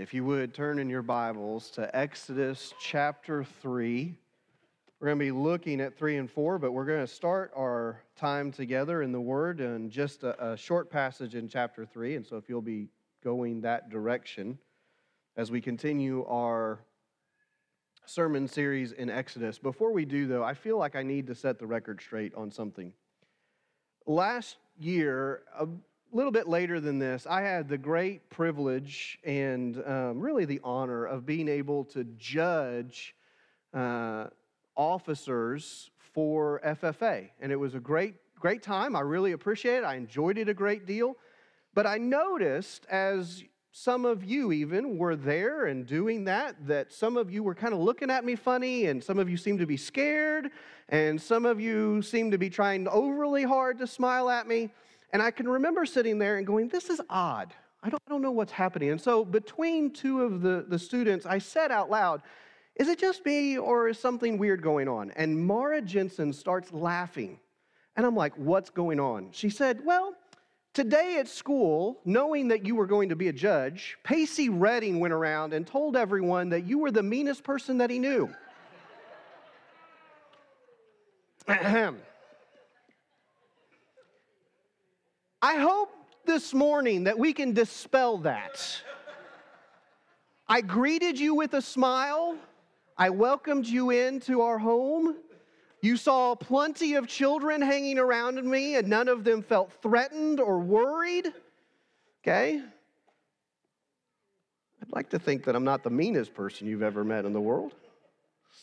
If you would turn in your Bibles to Exodus chapter 3. We're going to be looking at 3 and 4, but we're going to start our time together in the Word in just a, a short passage in chapter 3. And so if you'll be going that direction as we continue our sermon series in Exodus. Before we do, though, I feel like I need to set the record straight on something. Last year, little bit later than this, I had the great privilege and um, really the honor of being able to judge uh, officers for FFA. And it was a great, great time. I really appreciate it. I enjoyed it a great deal. But I noticed as some of you even were there and doing that, that some of you were kind of looking at me funny, and some of you seemed to be scared, and some of you seemed to be trying overly hard to smile at me. And I can remember sitting there and going, This is odd. I don't, I don't know what's happening. And so between two of the, the students, I said out loud, Is it just me, or is something weird going on? And Mara Jensen starts laughing. And I'm like, What's going on? She said, Well, Today at school, knowing that you were going to be a judge, Pacey Redding went around and told everyone that you were the meanest person that he knew. I hope this morning that we can dispel that. I greeted you with a smile. I welcomed you into our home. You saw plenty of children hanging around me, and none of them felt threatened or worried. Okay? I'd like to think that I'm not the meanest person you've ever met in the world.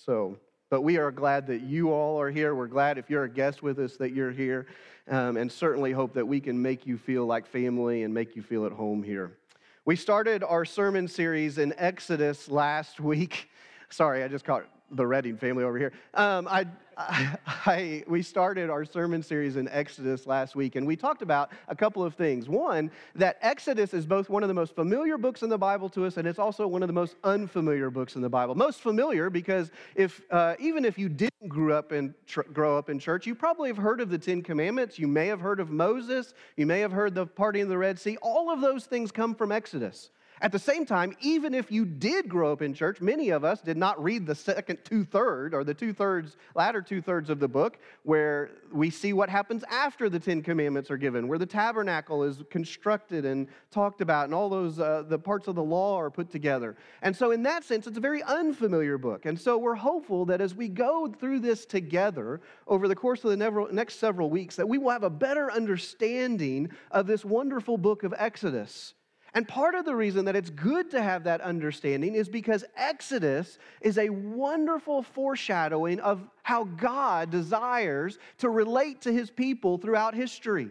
So, but we are glad that you all are here. We're glad if you're a guest with us that you're here, um, and certainly hope that we can make you feel like family and make you feel at home here. We started our sermon series in Exodus last week. Sorry, I just caught the Redding family over here. Um, I, I, I, we started our sermon series in Exodus last week, and we talked about a couple of things. One, that Exodus is both one of the most familiar books in the Bible to us, and it's also one of the most unfamiliar books in the Bible. Most familiar because if uh, even if you didn't grow up in tr- grow up in church, you probably have heard of the Ten Commandments. You may have heard of Moses. You may have heard the parting of the Red Sea. All of those things come from Exodus. At the same time, even if you did grow up in church, many of us did not read the second two third or the two thirds, latter two thirds of the book, where we see what happens after the Ten Commandments are given, where the tabernacle is constructed and talked about, and all those uh, the parts of the law are put together. And so, in that sense, it's a very unfamiliar book. And so, we're hopeful that as we go through this together over the course of the next several weeks, that we will have a better understanding of this wonderful book of Exodus. And part of the reason that it's good to have that understanding is because Exodus is a wonderful foreshadowing of how God desires to relate to his people throughout history.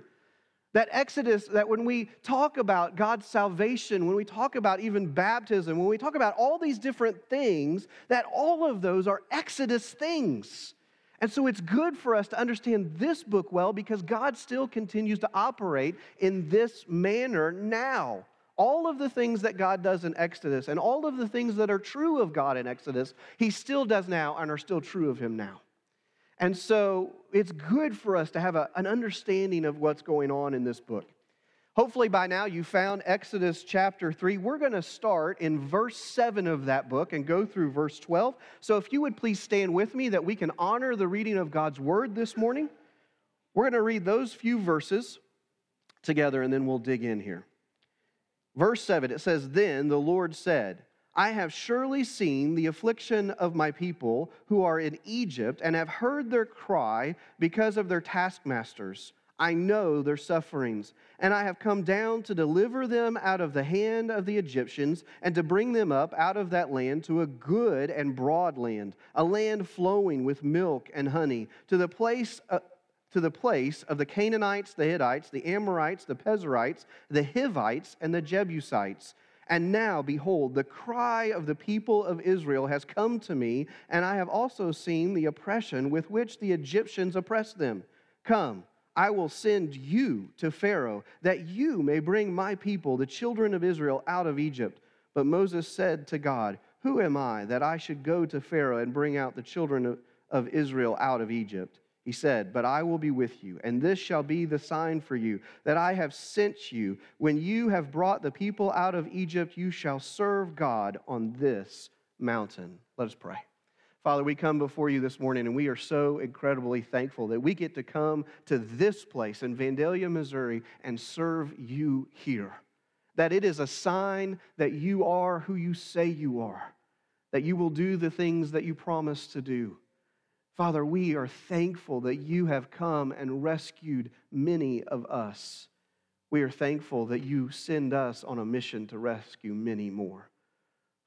That Exodus, that when we talk about God's salvation, when we talk about even baptism, when we talk about all these different things, that all of those are Exodus things. And so it's good for us to understand this book well because God still continues to operate in this manner now all of the things that God does in Exodus and all of the things that are true of God in Exodus, He still does now and are still true of Him now. And so it's good for us to have a, an understanding of what's going on in this book. Hopefully, by now you found Exodus chapter 3. We're going to start in verse 7 of that book and go through verse 12. So, if you would please stand with me that we can honor the reading of God's word this morning. We're going to read those few verses together and then we'll dig in here. Verse 7, it says, Then the Lord said, I have surely seen the affliction of my people who are in Egypt and have heard their cry because of their taskmasters. I know their sufferings, and I have come down to deliver them out of the hand of the Egyptians and to bring them up out of that land to a good and broad land, a land flowing with milk and honey, to the place uh, to the place of the Canaanites, the Hittites, the Amorites, the Perizzites, the Hivites, and the Jebusites. And now, behold, the cry of the people of Israel has come to me, and I have also seen the oppression with which the Egyptians oppress them. Come, I will send you to Pharaoh, that you may bring my people, the children of Israel, out of Egypt. But Moses said to God, Who am I that I should go to Pharaoh and bring out the children of Israel out of Egypt? He said, But I will be with you, and this shall be the sign for you that I have sent you. When you have brought the people out of Egypt, you shall serve God on this mountain. Let us pray. Father, we come before you this morning, and we are so incredibly thankful that we get to come to this place in Vandalia, Missouri, and serve you here. That it is a sign that you are who you say you are, that you will do the things that you promise to do Father, we are thankful that you have come and rescued many of us. We are thankful that you send us on a mission to rescue many more.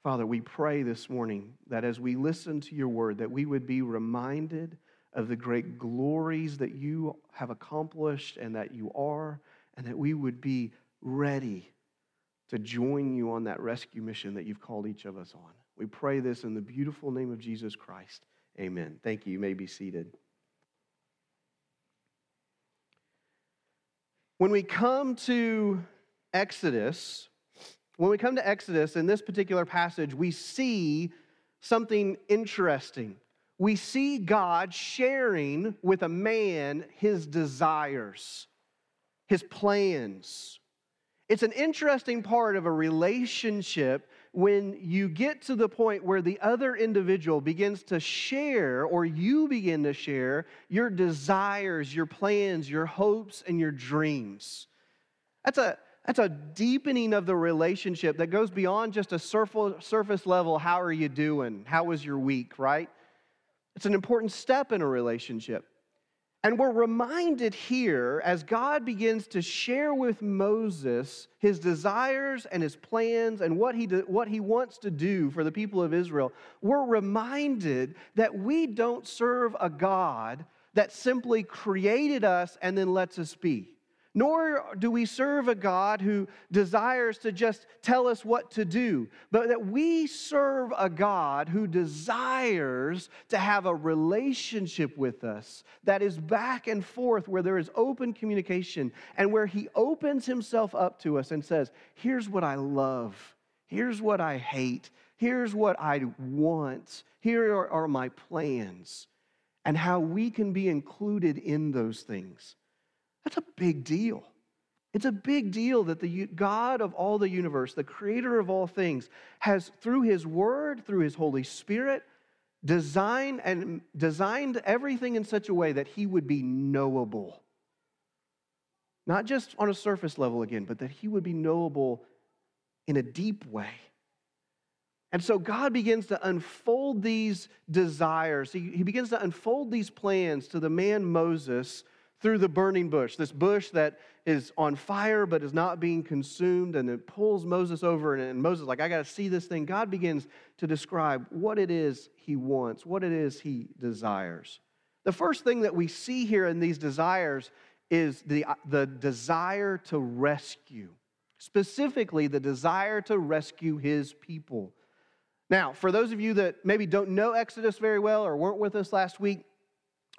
Father, we pray this morning that as we listen to your word, that we would be reminded of the great glories that you have accomplished and that you are, and that we would be ready to join you on that rescue mission that you've called each of us on. We pray this in the beautiful name of Jesus Christ. Amen. Thank you. You may be seated. When we come to Exodus, when we come to Exodus in this particular passage, we see something interesting. We see God sharing with a man his desires, his plans. It's an interesting part of a relationship when you get to the point where the other individual begins to share, or you begin to share, your desires, your plans, your hopes, and your dreams. That's a, that's a deepening of the relationship that goes beyond just a surface level, how are you doing? How was your week, right? It's an important step in a relationship. And we're reminded here as God begins to share with Moses his desires and his plans and what he, do, what he wants to do for the people of Israel, we're reminded that we don't serve a God that simply created us and then lets us be nor do we serve a God who desires to just tell us what to do, but that we serve a God who desires to have a relationship with us that is back and forth, where there is open communication and where He opens Himself up to us and says, Here's what I love, here's what I hate, here's what I want, here are, are my plans, and how we can be included in those things. That's a big deal. It's a big deal that the God of all the universe, the creator of all things, has through his word, through his Holy Spirit, designed and designed everything in such a way that he would be knowable. Not just on a surface level again, but that he would be knowable in a deep way. And so God begins to unfold these desires. He, he begins to unfold these plans to the man Moses through the burning bush, this bush that is on fire but is not being consumed, and it pulls Moses over, and, Moses like, I got to see this thing. God begins to describe what it is he wants, what it is he desires. The first thing that we see here in these desires is the, uh, the desire to rescue, specifically the desire to rescue his people. Now, for those of you that maybe don't know Exodus very well or weren't with us last week,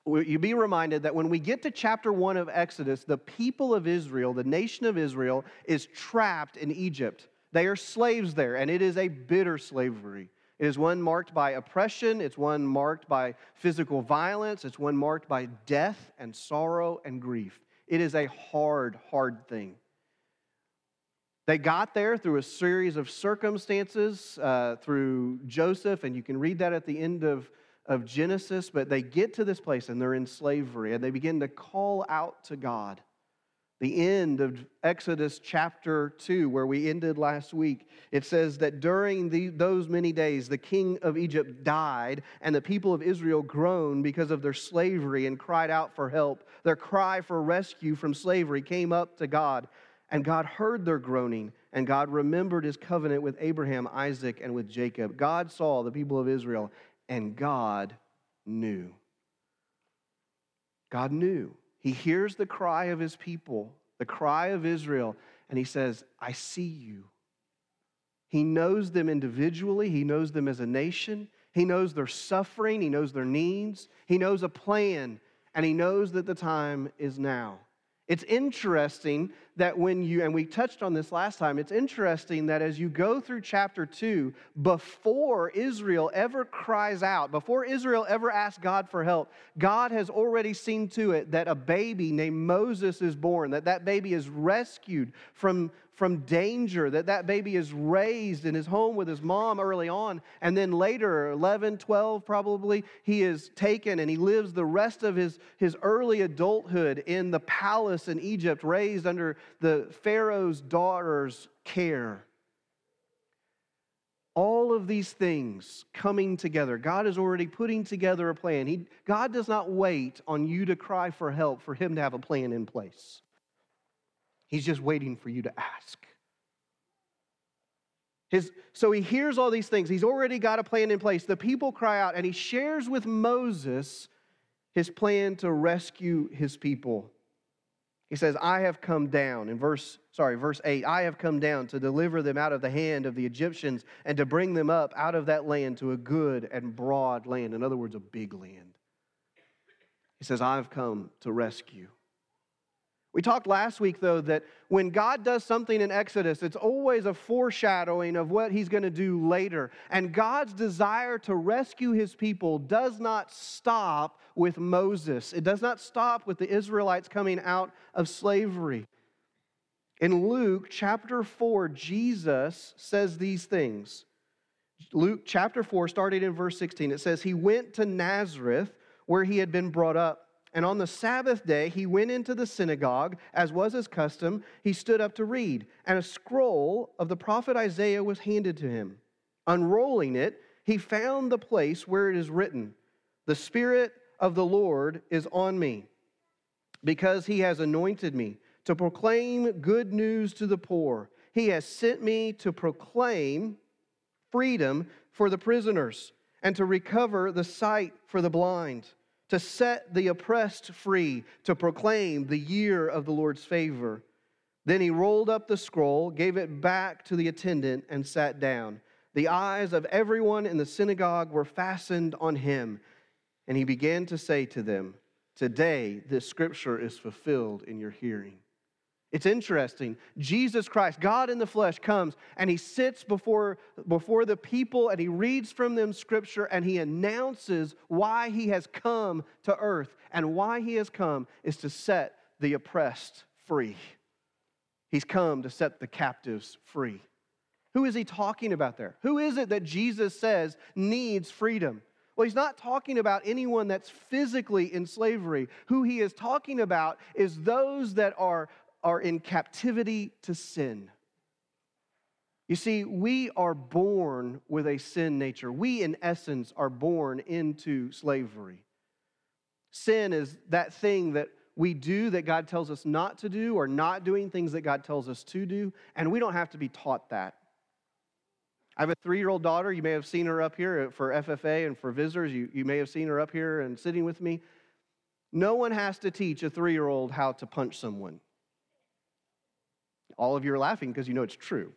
you be reminded that when we get to chapter 1 of Exodus, the people of Israel, the nation of Israel, is trapped in Egypt. They are slaves there, and it is a bitter slavery. It is one marked by oppression, it's one marked by physical violence, it's one marked by death and sorrow and grief. It is a hard, hard thing. They got there through a series of circumstances, uh, through Joseph, and you can read that at the end of of Genesis, but they get to this place and they're in slavery and they begin to call out to God. The end of Exodus chapter 2, where we ended last week, it says that during the, those many days, the king of Egypt died, and the people of Israel groaned because of their slavery and cried out for help. Their cry for rescue from slavery came up to God, and God heard their groaning, and God remembered his covenant with Abraham, Isaac, and with Jacob. God saw the people of Israel, and God knew. God knew. He hears the cry of his people, the cry of Israel, and he says, I see you. He knows them individually, he knows them as a nation, he knows their suffering, he knows their needs, he knows a plan, and he knows that the time is now. It's interesting that when you, and we touched on this last time, it's interesting that as you go through chapter 2, before Israel ever cries out, before Israel ever asks God for help, God has already seen to it that a baby named Moses is born, that that baby is rescued from, from danger, that that baby is raised in his home with his mom early on. And then later, 11, 12 probably, he is taken and he lives the rest of his, his early adulthood in the palace in Egypt, raised under the Pharaoh's daughter's care. All of these things coming together. God is already putting together a plan. He, God does not wait on you to cry for help for Him to have a plan in place. He's just waiting for you to ask. His, so he hears all these things. He's already got a plan in place. The people cry out, and he shares with Moses his plan to rescue his people. He says, I have come down, in verse, sorry, verse 8, I have come down to deliver them out of the hand of the Egyptians and to bring them up out of that land to a good and broad land. In other words, a big land. He says, I've come to rescue. We talked last week, though, that when God does something in Exodus, it's always a foreshadowing of what he's going to do later. And God's desire to rescue his people does not stop with Moses, it does not stop with the Israelites coming out of slavery. In Luke chapter 4, Jesus says these things. Luke chapter 4, starting in verse 16, it says, He went to Nazareth where he had been brought up. And on the Sabbath day, he went into the synagogue, as was his custom. He stood up to read, and a scroll of the prophet Isaiah was handed to him. Unrolling it, he found the place where it is written, The Spirit of the Lord is on me, because he has anointed me to proclaim good news to the poor. He has sent me to proclaim freedom for the prisoners and to recover the sight for the blind to set the oppressed free, to proclaim the year of the Lord's favor. Then he rolled up the scroll, gave it back to the attendant, and sat down. The eyes of everyone in the synagogue were fastened on him, and he began to say to them, Today this scripture is fulfilled in your hearing. It's interesting. Jesus Christ, God in the flesh, comes and he sits before, before the people and he reads from them scripture and he announces why he has come to earth. And why he has come is to set the oppressed free. He's come to set the captives free. Who is he talking about there? Who is it that Jesus says needs freedom? Well, he's not talking about anyone that's physically in slavery. Who he is talking about is those that are are in captivity to sin. You see, we are born with a sin nature. We, in essence, are born into slavery. Sin is that thing that we do that God tells us not to do, or not doing things that God tells us to do, and we don't have to be taught that. I have a three year old daughter. You may have seen her up here for FFA and for visitors. You, you may have seen her up here and sitting with me. No one has to teach a three year old how to punch someone. All of you are laughing because you know it's true.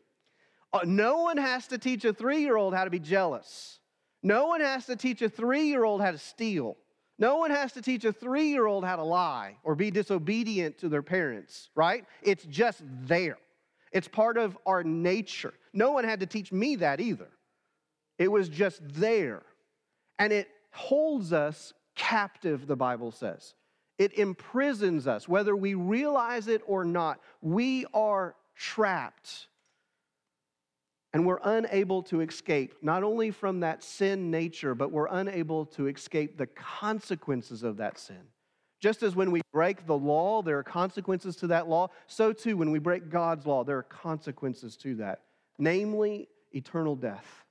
Uh, no one has to teach a three year old how to be jealous. No one has to teach a three year old how to steal. No one has to teach a three year old how to lie or be disobedient to their parents, right? It's just there. It's part of our nature. No one had to teach me that either. It was just there. And it holds us captive, the Bible says. It imprisons us, whether we realize it or not. We are trapped. And we're unable to escape, not only from that sin nature, but we're unable to escape the consequences of that sin. Just as when we break the law, there are consequences to that law, so too when we break God's law, there are consequences to that, namely eternal death.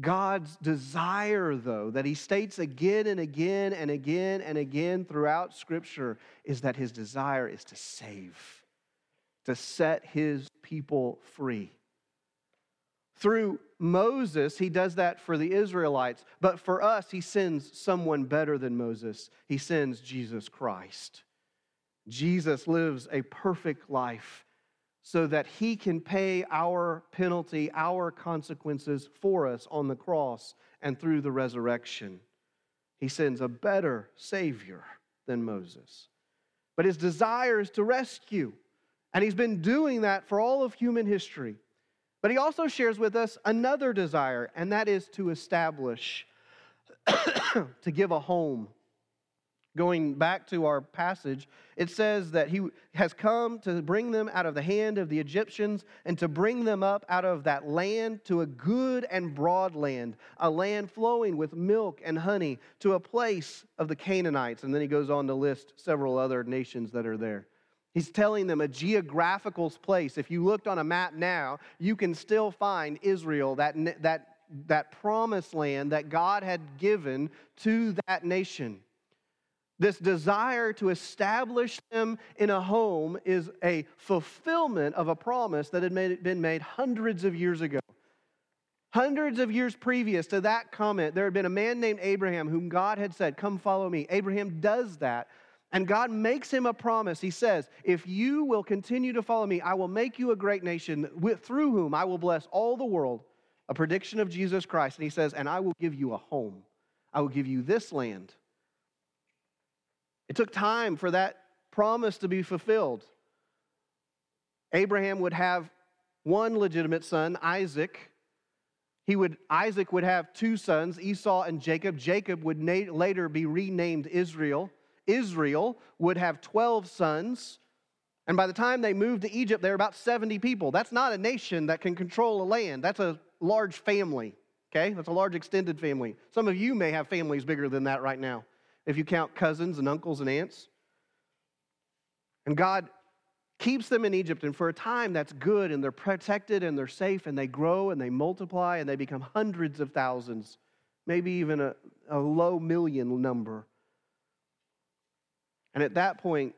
God's desire, though, that he states again and again and again and again throughout Scripture, is that his desire is to save, to set his people free. Through Moses, he does that for the Israelites, but for us, he sends someone better than Moses. He sends Jesus Christ. Jesus lives a perfect life so that he can pay our penalty, our consequences for us on the cross and through the resurrection. He sends a better Savior than Moses. but his desire is to rescue. And he's been doing that for all of human history. But he also shares with us another desire, and that is to establish, to give a home. Going back to our passage, it says that he has come to bring them out of the hand of the Egyptians and to bring them up out of that land to a good and broad land, a land flowing with milk and honey, to a place of the Canaanites. And then he goes on to list several other nations that are there. He's telling them a geographical place. If you looked on a map now, you can still find Israel, that, that, that promised land that God had given to that nation. This desire to establish them in a home is a fulfillment of a promise that had made, been made hundreds of years ago. Hundreds of years previous to that comment, there had been a man named Abraham whom God had said, Come follow me. Abraham does that. And God makes him a promise. He says, If you will continue to follow me, I will make you a great nation through whom I will bless all the world. A prediction of Jesus Christ. And he says, And I will give you a home. I will give you this land. It took time for that promise to be fulfilled. Abraham would have one legitimate son, Isaac. He would, Isaac would have two sons, Esau and Jacob. Jacob would na- later be renamed Israel. Israel would have 12 sons. And by the time they moved to Egypt, they were about 70 people. That's not a nation that can control a land, that's a large family. Okay? That's a large extended family. Some of you may have families bigger than that right now if you count cousins and uncles and aunts. And God keeps them in Egypt, and for a time that's good, and they're protected and they're safe, and they grow and they multiply and they become hundreds of thousands, maybe even a, a low million number. And at that point,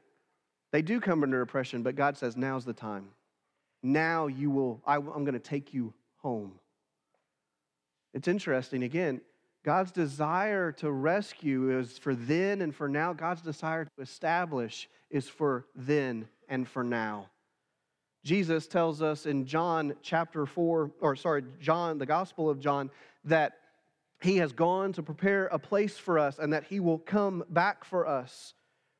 they do come under oppression, but God says, Now's the time. Now you will, I, I'm going to take you home. It's interesting, again, God's desire to rescue is for then and for now. God's desire to establish is for then and for now. Jesus tells us in John chapter 4, or sorry, John, the Gospel of John, that he has gone to prepare a place for us and that he will come back for us.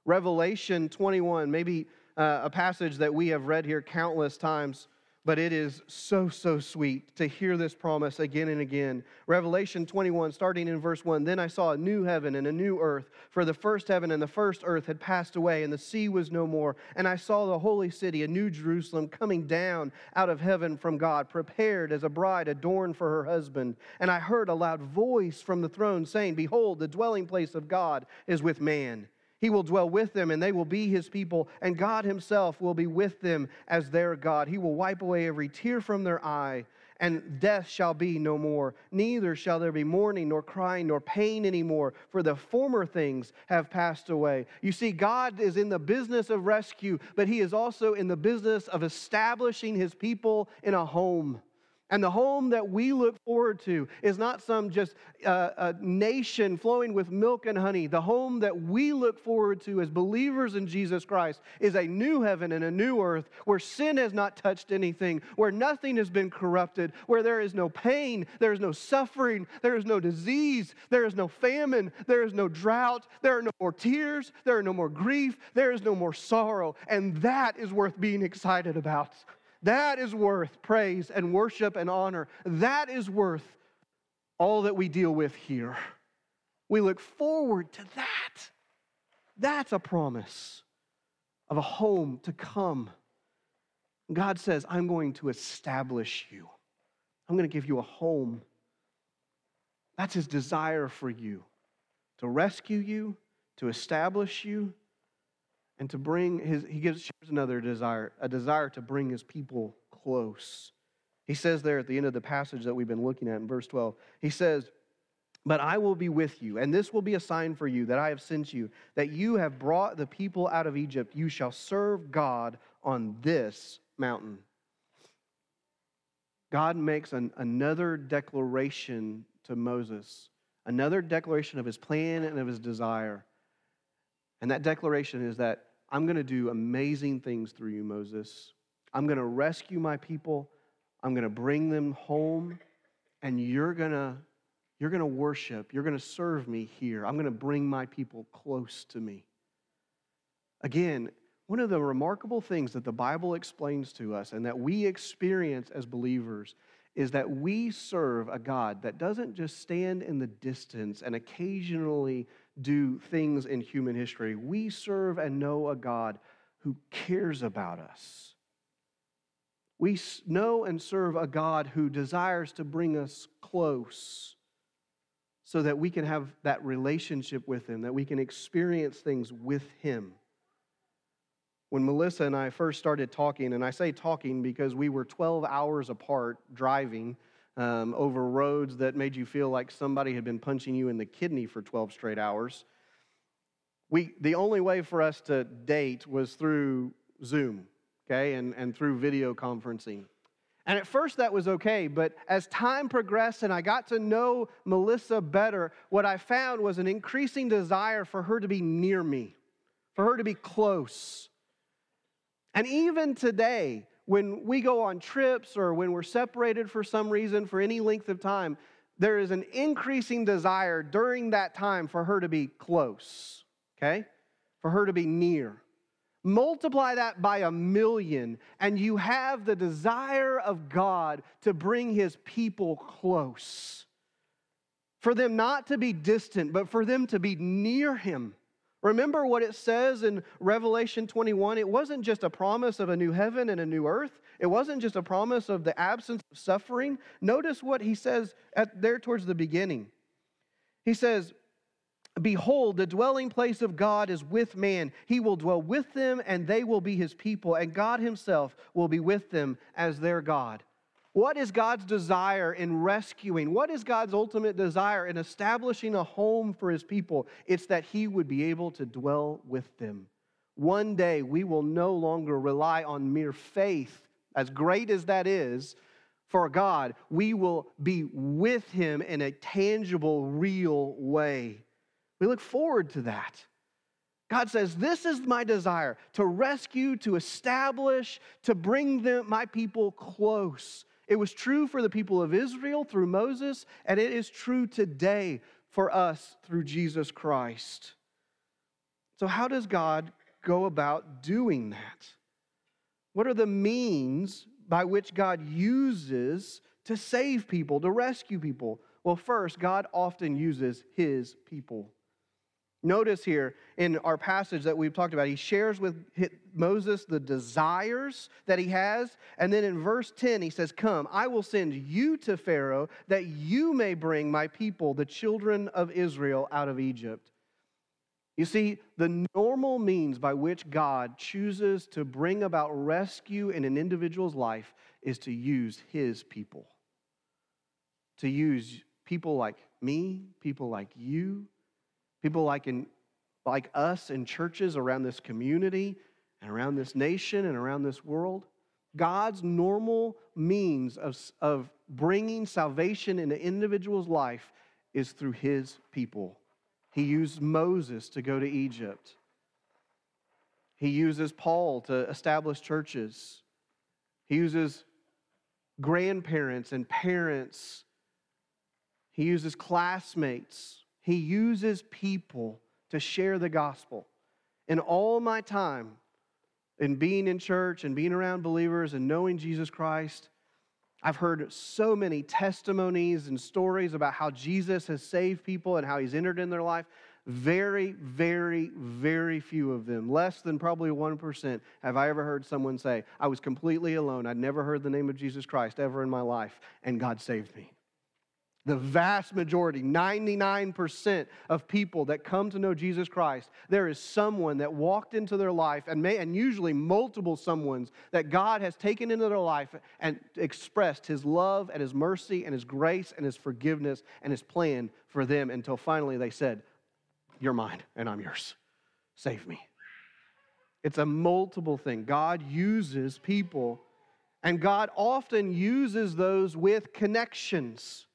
Revelation 21, maybe uh, a passage that we have read here countless times but it is so, so sweet to hear this promise again and again. Revelation 21, starting in verse 1 Then I saw a new heaven and a new earth, for the first heaven and the first earth had passed away, and the sea was no more. And I saw the holy city, a new Jerusalem, coming down out of heaven from God, prepared as a bride adorned for her husband. And I heard a loud voice from the throne saying, Behold, the dwelling place of God is with man he will dwell with them, and they will be his people, and God himself will be with them as their God. He will wipe away every tear from their eye, and death shall be no more. Neither shall there be mourning, nor crying, nor pain anymore, for the former things have passed away. You see, God is in the business of rescue, but he is also in the business of establishing his people in a home. And the home that we look forward to is not some just uh, a nation flowing with milk and honey. The home that we look forward to as believers in Jesus Christ is a new heaven and a new earth where sin has not touched anything, where nothing has been corrupted, where there is no pain, there is no suffering, there is no disease, there is no famine, there is no drought, there are no more tears, there are no more grief, there is no more sorrow. And that is worth being excited about. That is worth praise and worship and honor. That is worth all that we deal with here. We look forward to that. That's a promise of a home to come. God says, I'm going to establish you, I'm going to give you a home. That's his desire for you to rescue you, to establish you, and to bring his, he gives shares another desire, a desire to bring his people close. He says there at the end of the passage that we've been looking at in verse 12, he says, But I will be with you, and this will be a sign for you that I have sent you, that you have brought the people out of Egypt. You shall serve God on this mountain. God makes an, another declaration to Moses, another declaration of his plan and of his desire. And that declaration is that I'm going to do amazing things through you, Moses. I'm going to rescue my people. I'm going to bring them home, and you're going to you're going to worship. You're going to serve me here. I'm going to bring my people close to me. Again, one of the remarkable things that the Bible explains to us and that we experience as believers is that we serve a God that doesn't just stand in the distance and occasionally do things in human history. We serve and know a God who cares about us. We know and serve a God who desires to bring us close so that we can have that relationship with Him, that we can experience things with Him. When Melissa and I first started talking, and I say talking because we were 12 hours apart driving um, over roads that made you feel like somebody had been punching you in the kidney for 12 straight hours. We, the only way for us to date was through Zoom, okay, and, and through video conferencing. And at first that was okay, but as time progressed and I got to know Melissa better, what I found was an increasing desire for her to be near me, for her to be close. And even today, when we go on trips or when we're separated for some reason for any length of time, there is an increasing desire during that time for her to be close, okay? For her to be near. Multiply that by a million, and you have the desire of God to bring his people close. For them not to be distant, but for them to be near him. Remember what it says in Revelation 21? It wasn't just a promise of a new heaven and a new earth. It wasn't just a promise of the absence of suffering. Notice what he says at, there towards the beginning. He says, Behold, the dwelling place of God is with man. He will dwell with them, and they will be his people, and God himself will be with them as their God. What is God's desire in rescuing? What is God's ultimate desire in establishing a home for his people? It's that he would be able to dwell with them. One day we will no longer rely on mere faith, as great as that is for God. We will be with him in a tangible, real way. We look forward to that. God says, This is my desire to rescue, to establish, to bring them, my people close it was true for the people of Israel through Moses, and it is true today for us through Jesus Christ. So, how does God go about doing that? What are the means by which God uses to save people, to rescue people? Well, first, God often uses his people. Notice here in our passage that we've talked about, he shares with Moses the desires that he has. And then in verse 10, he says, Come, I will send you to Pharaoh that you may bring my people, the children of Israel, out of Egypt. You see, the normal means by which God chooses to bring about rescue in an individual's life is to use his people. To use people like me, people like you, People like, in, like us in churches around this community and around this nation and around this world. God's normal means of, of bringing salvation in an individual's life is through his people. He used Moses to go to Egypt. He uses Paul to establish churches. He uses grandparents and parents. He uses classmates. He uses people to share the gospel. In all my time in being in church and being around believers and knowing Jesus Christ, I've heard so many testimonies and stories about how Jesus has saved people and how he's entered in their life. Very, very, very few of them, less than probably 1%, have I ever heard someone say, I was completely alone. I'd never heard the name of Jesus Christ ever in my life, and God saved me. The vast majority, 99% of people that come to know Jesus Christ, there is someone that walked into their life, and, may, and usually multiple someones that God has taken into their life and expressed His love and His mercy and His grace and His forgiveness and His plan for them until finally they said, You're mine and I'm yours. Save me. It's a multiple thing. God uses people, and God often uses those with connections.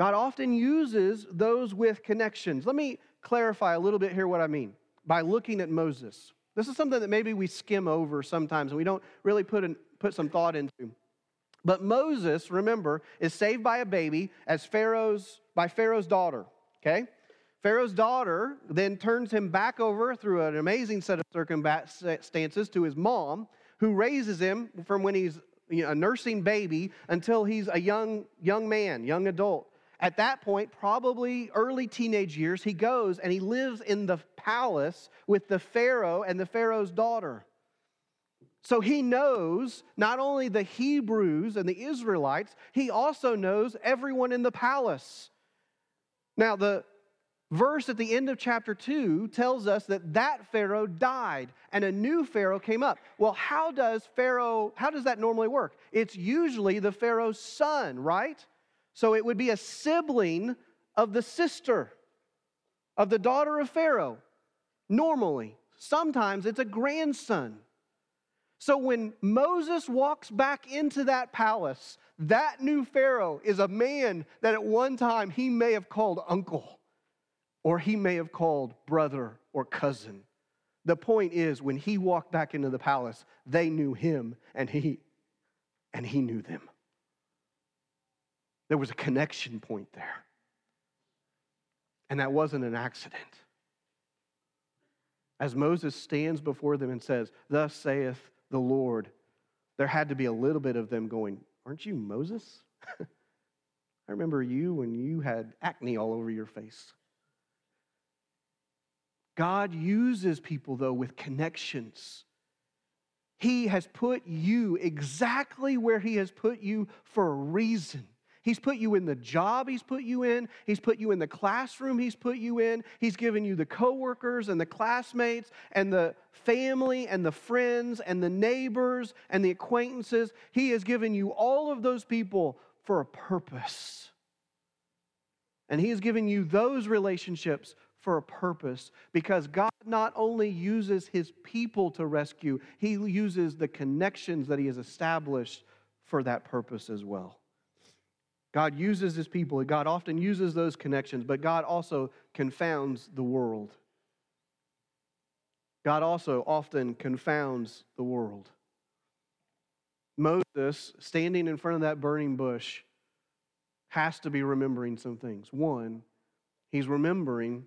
God often uses those with connections. Let me clarify a little bit here what I mean by looking at Moses. This is something that maybe we skim over sometimes and we don't really put, put some thought into. But Moses, remember, is saved by a baby as Pharaoh's by Pharaoh's daughter, okay? Pharaoh's daughter then turns him back over through an amazing set of circumstances to his mom, who raises him from when he's a nursing baby until he's a young, young man, young adult. At that point, probably early teenage years, he goes and he lives in the palace with the Pharaoh and the Pharaoh's daughter. So he knows not only the Hebrews and the Israelites, he also knows everyone in the palace. Now, the verse at the end of chapter 2 tells us that that Pharaoh died and a new Pharaoh came up. Well, how does Pharaoh, how does that normally work? It's usually the Pharaoh's son, right? So it would be a sibling of the sister of the daughter of Pharaoh, normally. Sometimes it's a grandson. So when Moses walks back into that palace, that new Pharaoh is a man that at one time he may have called uncle or he may have called brother or cousin. The point is when he walked back into the palace, they knew him and he and he knew them. There was a connection point there. And that wasn't an accident. As Moses stands before them and says, Thus saith the Lord, there had to be a little bit of them going, Aren't you Moses? I remember you when you had acne all over your face. God uses people, though, with connections. He has put you exactly where He has put you for a reason. He's put you in the job he's put you in. He's put you in the classroom he's put you in. He's given you the coworkers and the classmates and the family and the friends and the neighbors and the acquaintances. He has given you all of those people for a purpose. And he has given you those relationships for a purpose because God not only uses his people to rescue, he uses the connections that he has established for that purpose as well. God uses his people, God often uses those connections, but God also confounds the world. God also often confounds the world. Moses, standing in front of that burning bush, has to be remembering some things. One, he's remembering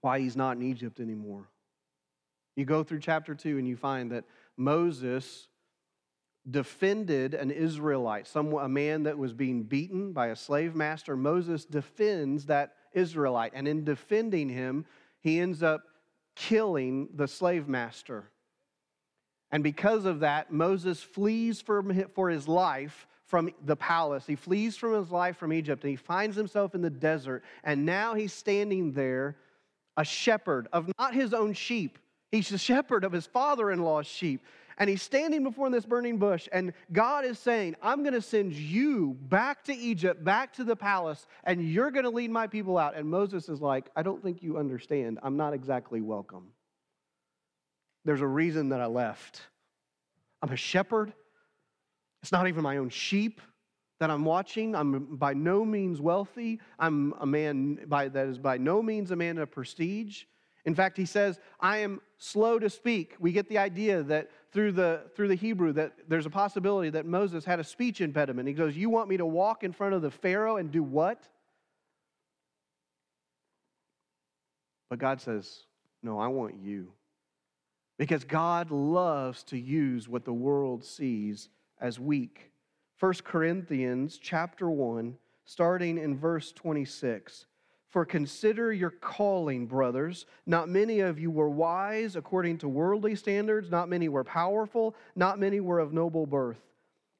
why he's not in Egypt anymore. You go through chapter 2 and you find that Moses defended an Israelite, some, a man that was being beaten by a slave master. Moses defends that Israelite, and in defending him, he ends up killing the slave master. And because of that, Moses flees for, his life from the palace. He flees from his life from Egypt, and he finds himself in the desert. And now he's standing there, a shepherd of not his own sheep. He's the shepherd of his father in law's sheep. And he's standing before this burning bush, and God is saying, I'm going to send you back to Egypt, back to the palace, and you're going to lead my people out. And Moses is like, I don't think you understand. I'm not exactly welcome. There's a reason that I left. I'm a shepherd. It's not even my own sheep that I'm watching. I'm by no means wealthy. I'm a man by, that is by no means a man of prestige. In fact, he says, I am slow to speak. We get the idea that through the, through the Hebrew that there's a possibility that Moses had a speech impediment. He goes, You want me to walk in front of the Pharaoh and do what? But God says, No, I want you. Because God loves to use what the world sees as weak. 1 Corinthians chapter 1, starting in verse 26. For consider your calling, brothers. Not many of you were wise according to worldly standards, not many were powerful, not many were of noble birth.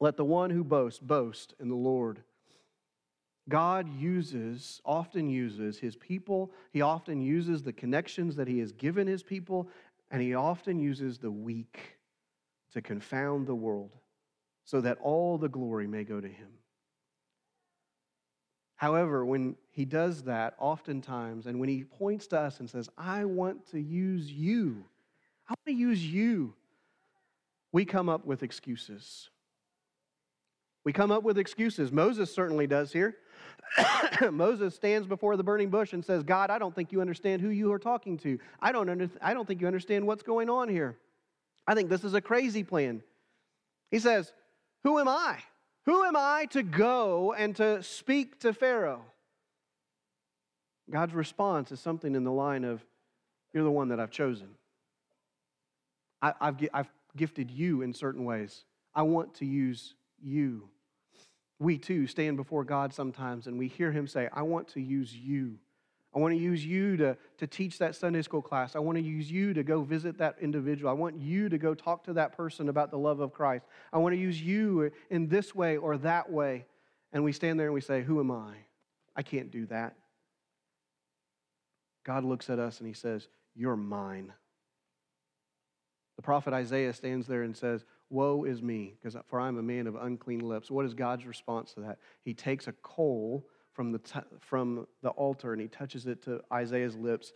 let the one who boasts boast in the Lord. God uses, often uses his people. He often uses the connections that he has given his people, and he often uses the weak to confound the world so that all the glory may go to him. However, when he does that, oftentimes, and when he points to us and says, I want to use you, I want to use you, we come up with excuses. We come up with excuses. Moses certainly does here. Moses stands before the burning bush and says, God, I don't think you understand who you are talking to. I don't, under- I don't think you understand what's going on here. I think this is a crazy plan. He says, Who am I? Who am I to go and to speak to Pharaoh? God's response is something in the line of, You're the one that I've chosen. I, have I've gifted you in certain ways. I want to use you. We too stand before God sometimes and we hear Him say, I want to use you. I want to use you to, to teach that Sunday school class. I want to use you to go visit that individual. I want you to go talk to that person about the love of Christ. I want to use you in this way or that way. And we stand there and we say, Who am I? I can't do that. God looks at us and he says, You're mine. The prophet Isaiah stands there and says, Woe is me, because for I'm a man of unclean lips. What is God's response to that? He takes a coal from the, t- from the altar and he touches it to Isaiah's lips,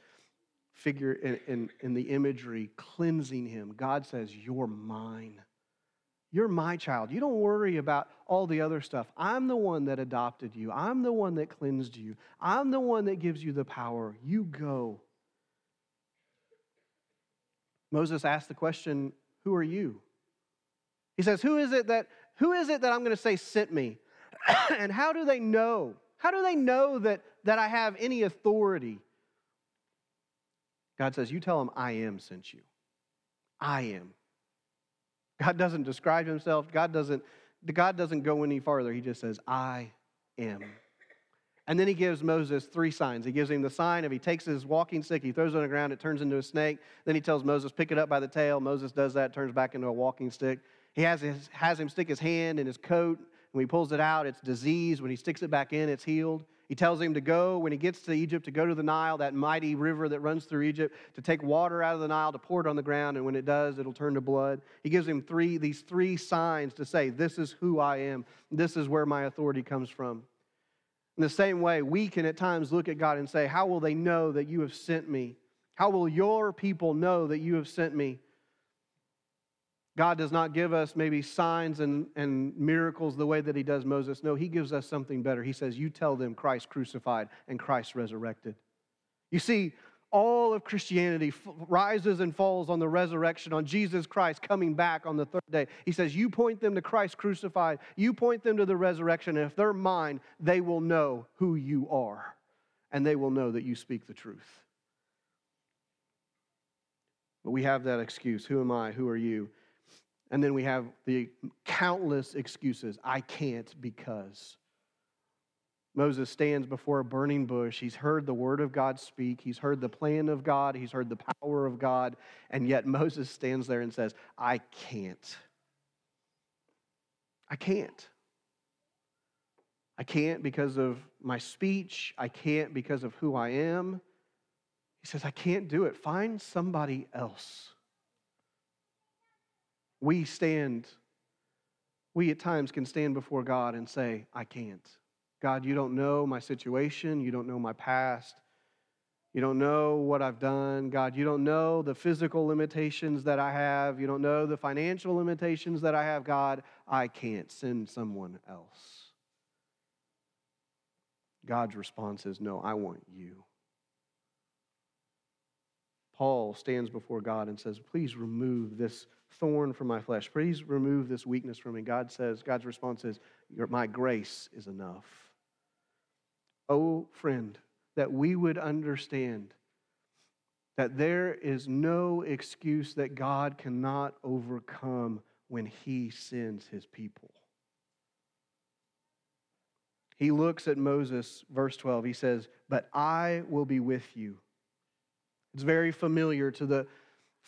figure in, in, in the imagery, cleansing him. God says, You're mine. You're my child. You don't worry about all the other stuff. I'm the one that adopted you. I'm the one that cleansed you. I'm the one that gives you the power. You go. Moses asked the question, Who are you? He says, Who is it that, who is it that I'm going to say sent me? and how do they know? How do they know that, that I have any authority? God says, You tell them, I am sent you. I am. God doesn't describe himself. God doesn't, God doesn't go any farther. He just says, I am. And then he gives Moses three signs. He gives him the sign of he takes his walking stick, he throws it on the ground, it turns into a snake. Then he tells Moses, pick it up by the tail. Moses does that, turns back into a walking stick. He has, his, has him stick his hand in his coat when he pulls it out, it's diseased. When he sticks it back in, it's healed. He tells him to go, when he gets to Egypt, to go to the Nile, that mighty river that runs through Egypt, to take water out of the Nile, to pour it on the ground, and when it does, it'll turn to blood. He gives him three, these three signs to say, This is who I am. This is where my authority comes from. In the same way, we can at times look at God and say, How will they know that you have sent me? How will your people know that you have sent me? God does not give us maybe signs and, and miracles the way that he does Moses. No, he gives us something better. He says, You tell them Christ crucified and Christ resurrected. You see, all of Christianity f- rises and falls on the resurrection, on Jesus Christ coming back on the third day. He says, You point them to Christ crucified, you point them to the resurrection, and if they're mine, they will know who you are, and they will know that you speak the truth. But we have that excuse Who am I? Who are you? And then we have the countless excuses I can't because. Moses stands before a burning bush. He's heard the word of God speak. He's heard the plan of God. He's heard the power of God. And yet Moses stands there and says, I can't. I can't. I can't because of my speech. I can't because of who I am. He says, I can't do it. Find somebody else we stand, we at times can stand before God and say, I can't. God, you don't know my situation. You don't know my past. You don't know what I've done. God, you don't know the physical limitations that I have. You don't know the financial limitations that I have. God, I can't. Send someone else. God's response is, No, I want you. Paul stands before God and says, Please remove this thorn from my flesh. Please remove this weakness from me. God says, God's response is, My grace is enough. Oh, friend, that we would understand that there is no excuse that God cannot overcome when he sends his people. He looks at Moses, verse 12. He says, But I will be with you it's very familiar to the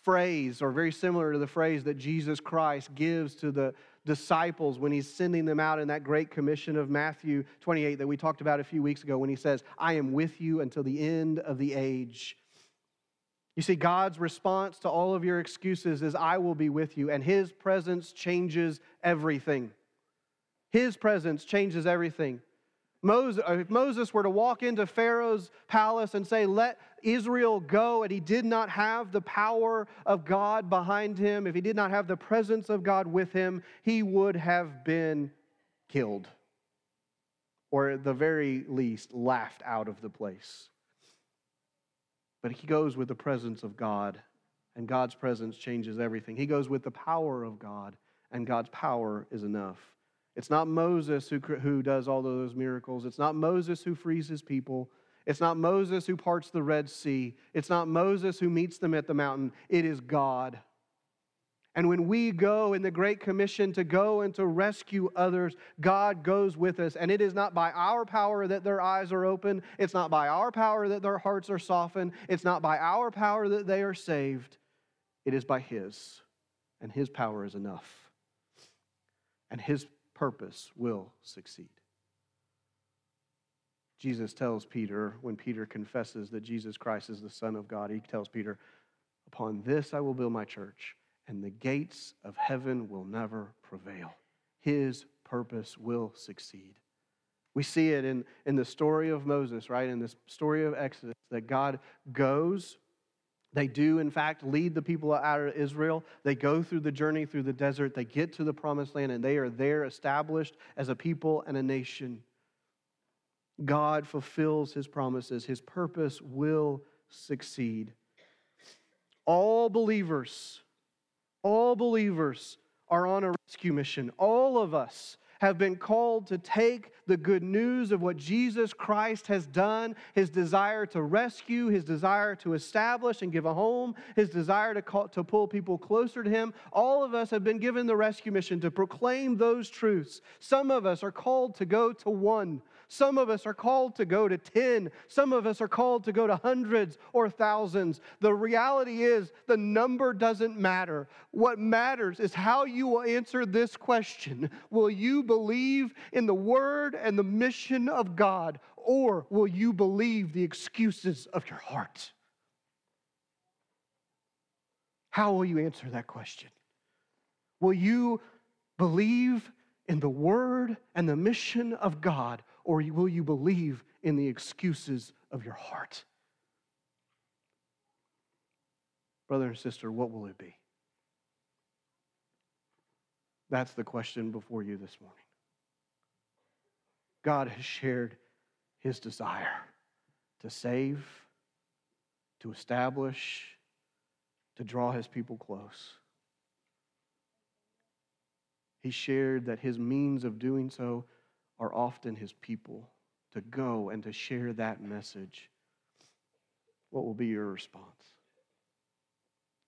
phrase, or very similar to the phrase that Jesus Christ gives to the disciples when he's sending them out in that great commission of Matthew 28 that we talked about a few weeks ago when he says, I am with you until the end of the age. You see, God's response to all of your excuses is, I will be with you, and his presence changes everything. His presence changes everything. Moses, uh, if Moses were to walk into Pharaoh's palace and say, Let Israel go, and he did not have the power of God behind him, if he did not have the presence of God with him, he would have been killed, or at the very least, laughed out of the place. But he goes with the presence of God, and God's presence changes everything. He goes with the power of God, and God's power is enough. It's not Moses who, who does all those miracles. It's not Moses who frees his people. It's not Moses who parts the Red Sea. It's not Moses who meets them at the mountain. It is God. And when we go in the Great Commission to go and to rescue others, God goes with us. And it is not by our power that their eyes are open. It's not by our power that their hearts are softened. It's not by our power that they are saved. It is by His. And His power is enough. And His purpose will succeed. Jesus tells Peter, when Peter confesses that Jesus Christ is the Son of God, he tells Peter, Upon this I will build my church, and the gates of heaven will never prevail. His purpose will succeed. We see it in, in the story of Moses, right? In this story of Exodus, that God goes they do, in fact, lead the people out of Israel. They go through the journey through the desert. They get to the promised land, and they are there established as a people and a nation. God fulfills his promises, his purpose will succeed. All believers, all believers are on a rescue mission. All of us have been called to take the good news of what Jesus Christ has done, his desire to rescue, his desire to establish and give a home, his desire to, call, to pull people closer to him. All of us have been given the rescue mission to proclaim those truths. Some of us are called to go to one. Some of us are called to go to 10. Some of us are called to go to hundreds or thousands. The reality is, the number doesn't matter. What matters is how you will answer this question Will you believe in the word and the mission of God, or will you believe the excuses of your heart? How will you answer that question? Will you believe in the word and the mission of God, or will you believe in the excuses of your heart? Brother and sister, what will it be? That's the question before you this morning. God has shared his desire to save, to establish, to draw his people close. He shared that his means of doing so are often his people to go and to share that message. What will be your response?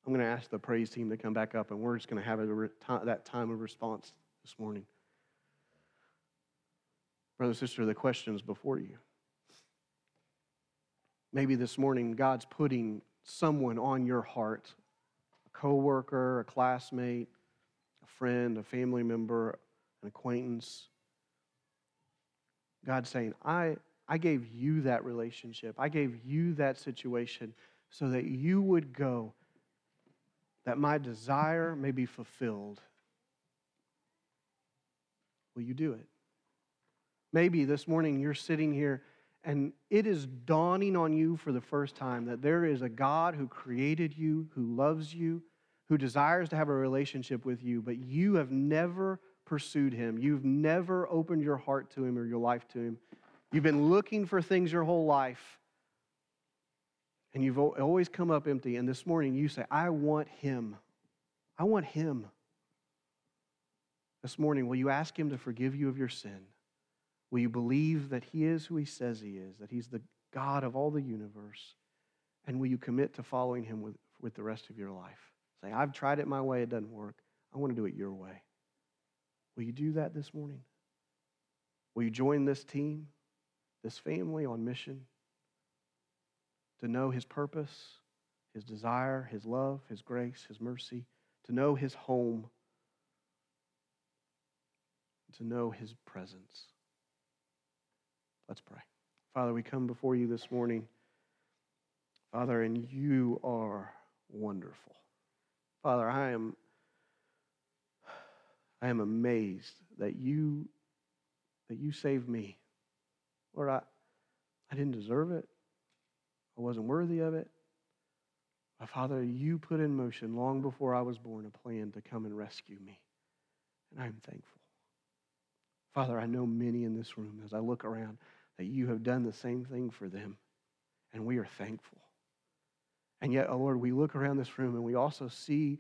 I'm going to ask the praise team to come back up, and we're just going to have a, that time of response this morning. Brother, sister, the question is before you. Maybe this morning God's putting someone on your heart a coworker, a classmate, a friend, a family member, an acquaintance God's saying, I, I gave you that relationship. I gave you that situation so that you would go, that my desire may be fulfilled. Will you do it? Maybe this morning you're sitting here and it is dawning on you for the first time that there is a God who created you, who loves you, who desires to have a relationship with you, but you have never pursued him. You've never opened your heart to him or your life to him. You've been looking for things your whole life, and you've always come up empty. And this morning you say, I want him. I want him. This morning, will you ask him to forgive you of your sin? Will you believe that he is who he says he is, that he's the God of all the universe? And will you commit to following him with, with the rest of your life? Say, I've tried it my way, it doesn't work. I want to do it your way. Will you do that this morning? Will you join this team, this family on mission to know His purpose, His desire, His love, His grace, His mercy, to know His home, to know His presence? Let's pray. Father, we come before you this morning. Father, and you are wonderful. Father, I am I am amazed that you that you saved me, Lord, I, I didn't deserve it. I wasn't worthy of it. But Father, you put in motion long before I was born a plan to come and rescue me. And I'm thankful. Father, I know many in this room as I look around that you have done the same thing for them. And we are thankful. And yet, oh Lord, we look around this room and we also see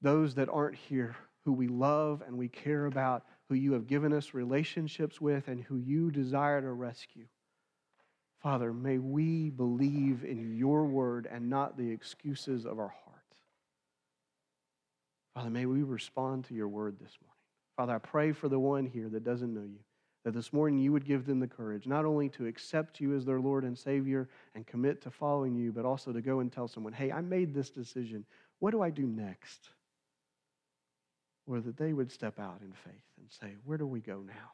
those that aren't here who we love and we care about, who you have given us relationships with, and who you desire to rescue. Father, may we believe in your word and not the excuses of our heart. Father, may we respond to your word this morning. Father, I pray for the one here that doesn't know you, that this morning you would give them the courage not only to accept you as their Lord and Savior and commit to following you, but also to go and tell someone, hey, I made this decision. What do I do next? Or that they would step out in faith and say, where do we go now?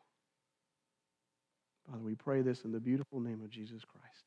Father, we pray this in the beautiful name of Jesus Christ.